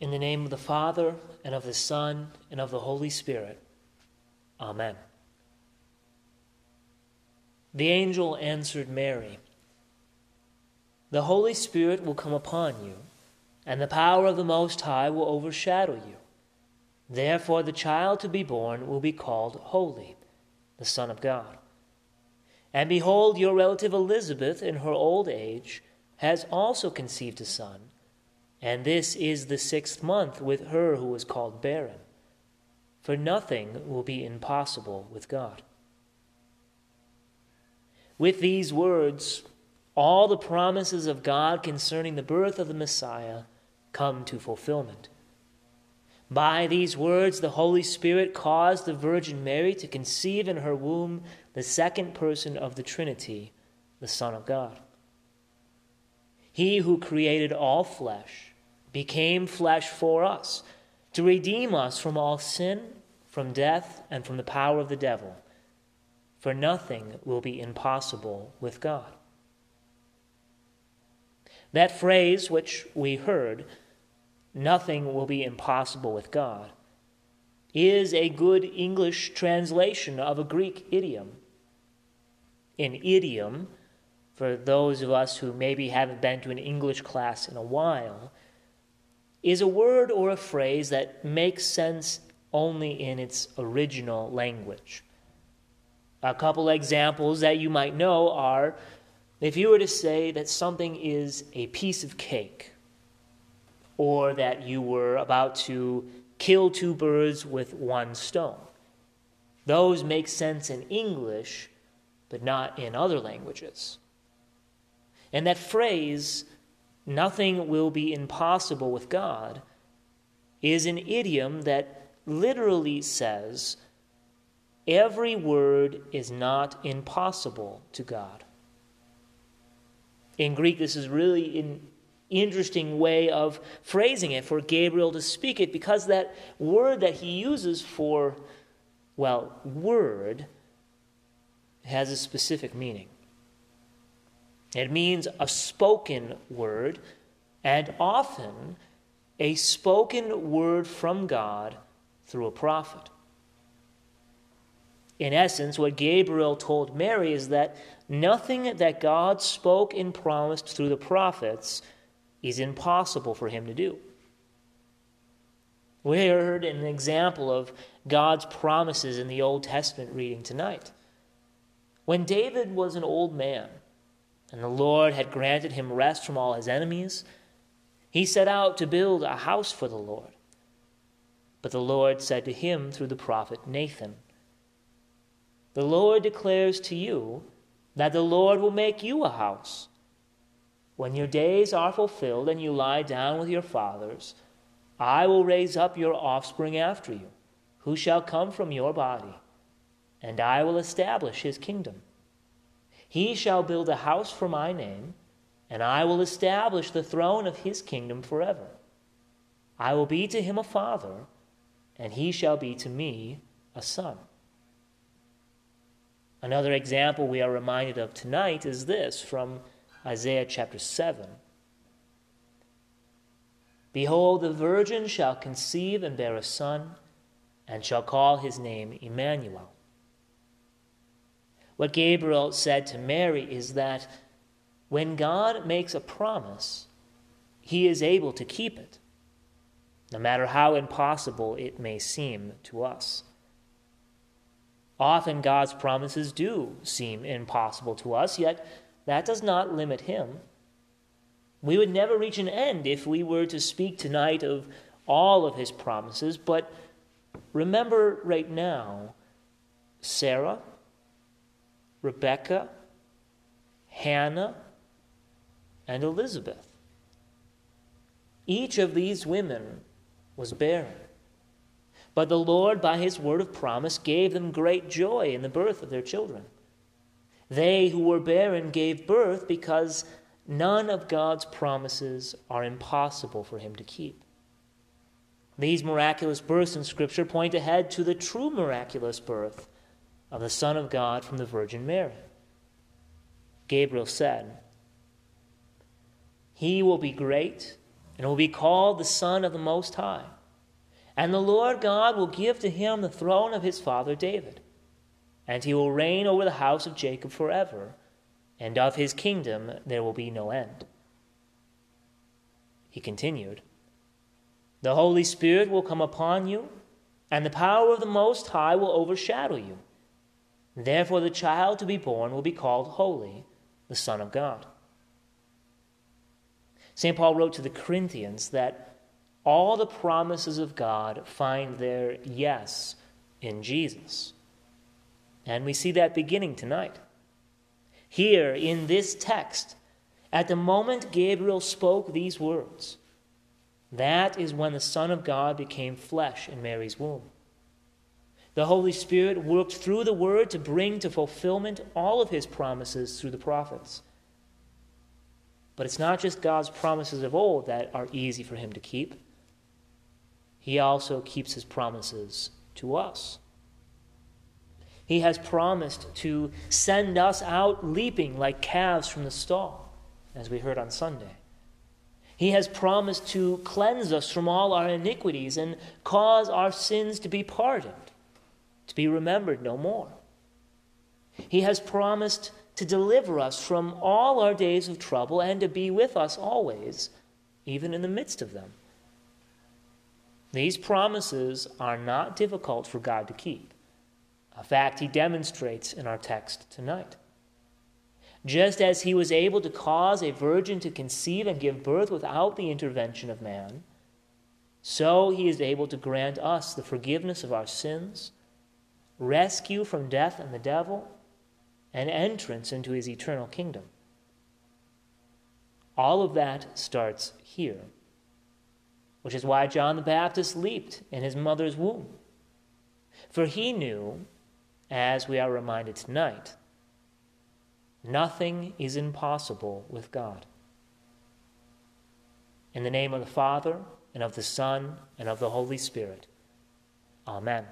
In the name of the Father, and of the Son, and of the Holy Spirit. Amen. The angel answered Mary The Holy Spirit will come upon you, and the power of the Most High will overshadow you. Therefore, the child to be born will be called Holy, the Son of God. And behold, your relative Elizabeth, in her old age, has also conceived a son, and this is the sixth month with her who was called barren. For nothing will be impossible with God. With these words, all the promises of God concerning the birth of the Messiah come to fulfillment. By these words, the Holy Spirit caused the Virgin Mary to conceive in her womb the second person of the Trinity, the Son of God. He who created all flesh became flesh for us to redeem us from all sin, from death, and from the power of the devil. For nothing will be impossible with God. That phrase which we heard nothing will be impossible with God, is a good English translation of a Greek idiom. An idiom, for those of us who maybe haven't been to an English class in a while, is a word or a phrase that makes sense only in its original language. A couple examples that you might know are if you were to say that something is a piece of cake, or that you were about to kill two birds with one stone. Those make sense in English, but not in other languages. And that phrase, nothing will be impossible with God, is an idiom that literally says, every word is not impossible to God. In Greek, this is really an interesting way of phrasing it for Gabriel to speak it because that word that he uses for, well, word has a specific meaning. It means a spoken word, and often a spoken word from God through a prophet. In essence, what Gabriel told Mary is that nothing that God spoke and promised through the prophets is impossible for him to do. We heard an example of God's promises in the Old Testament reading tonight. When David was an old man and the Lord had granted him rest from all his enemies, he set out to build a house for the Lord. But the Lord said to him through the prophet Nathan, The Lord declares to you that the Lord will make you a house when your days are fulfilled and you lie down with your fathers, I will raise up your offspring after you, who shall come from your body, and I will establish his kingdom. He shall build a house for my name, and I will establish the throne of his kingdom forever. I will be to him a father, and he shall be to me a son. Another example we are reminded of tonight is this from Isaiah chapter 7. Behold, the virgin shall conceive and bear a son, and shall call his name Emmanuel. What Gabriel said to Mary is that when God makes a promise, he is able to keep it, no matter how impossible it may seem to us. Often God's promises do seem impossible to us, yet that does not limit him. We would never reach an end if we were to speak tonight of all of his promises, but remember right now Sarah, Rebecca, Hannah, and Elizabeth. Each of these women was barren. But the Lord, by his word of promise, gave them great joy in the birth of their children. They who were barren gave birth because none of God's promises are impossible for him to keep. These miraculous births in Scripture point ahead to the true miraculous birth of the Son of God from the Virgin Mary. Gabriel said, He will be great and will be called the Son of the Most High. And the Lord God will give to him the throne of his father David, and he will reign over the house of Jacob forever, and of his kingdom there will be no end. He continued, The Holy Spirit will come upon you, and the power of the Most High will overshadow you. Therefore, the child to be born will be called Holy, the Son of God. St. Paul wrote to the Corinthians that all the promises of God find their yes in Jesus. And we see that beginning tonight. Here in this text, at the moment Gabriel spoke these words, that is when the Son of God became flesh in Mary's womb. The Holy Spirit worked through the Word to bring to fulfillment all of his promises through the prophets. But it's not just God's promises of old that are easy for him to keep, he also keeps his promises to us. He has promised to send us out leaping like calves from the stall, as we heard on Sunday. He has promised to cleanse us from all our iniquities and cause our sins to be pardoned, to be remembered no more. He has promised to deliver us from all our days of trouble and to be with us always, even in the midst of them. These promises are not difficult for God to keep, a fact he demonstrates in our text tonight. Just as he was able to cause a virgin to conceive and give birth without the intervention of man, so he is able to grant us the forgiveness of our sins, rescue from death and the devil, and entrance into his eternal kingdom. All of that starts here, which is why John the Baptist leaped in his mother's womb. For he knew, as we are reminded tonight, nothing is impossible with God. In the name of the Father, and of the Son, and of the Holy Spirit. Amen.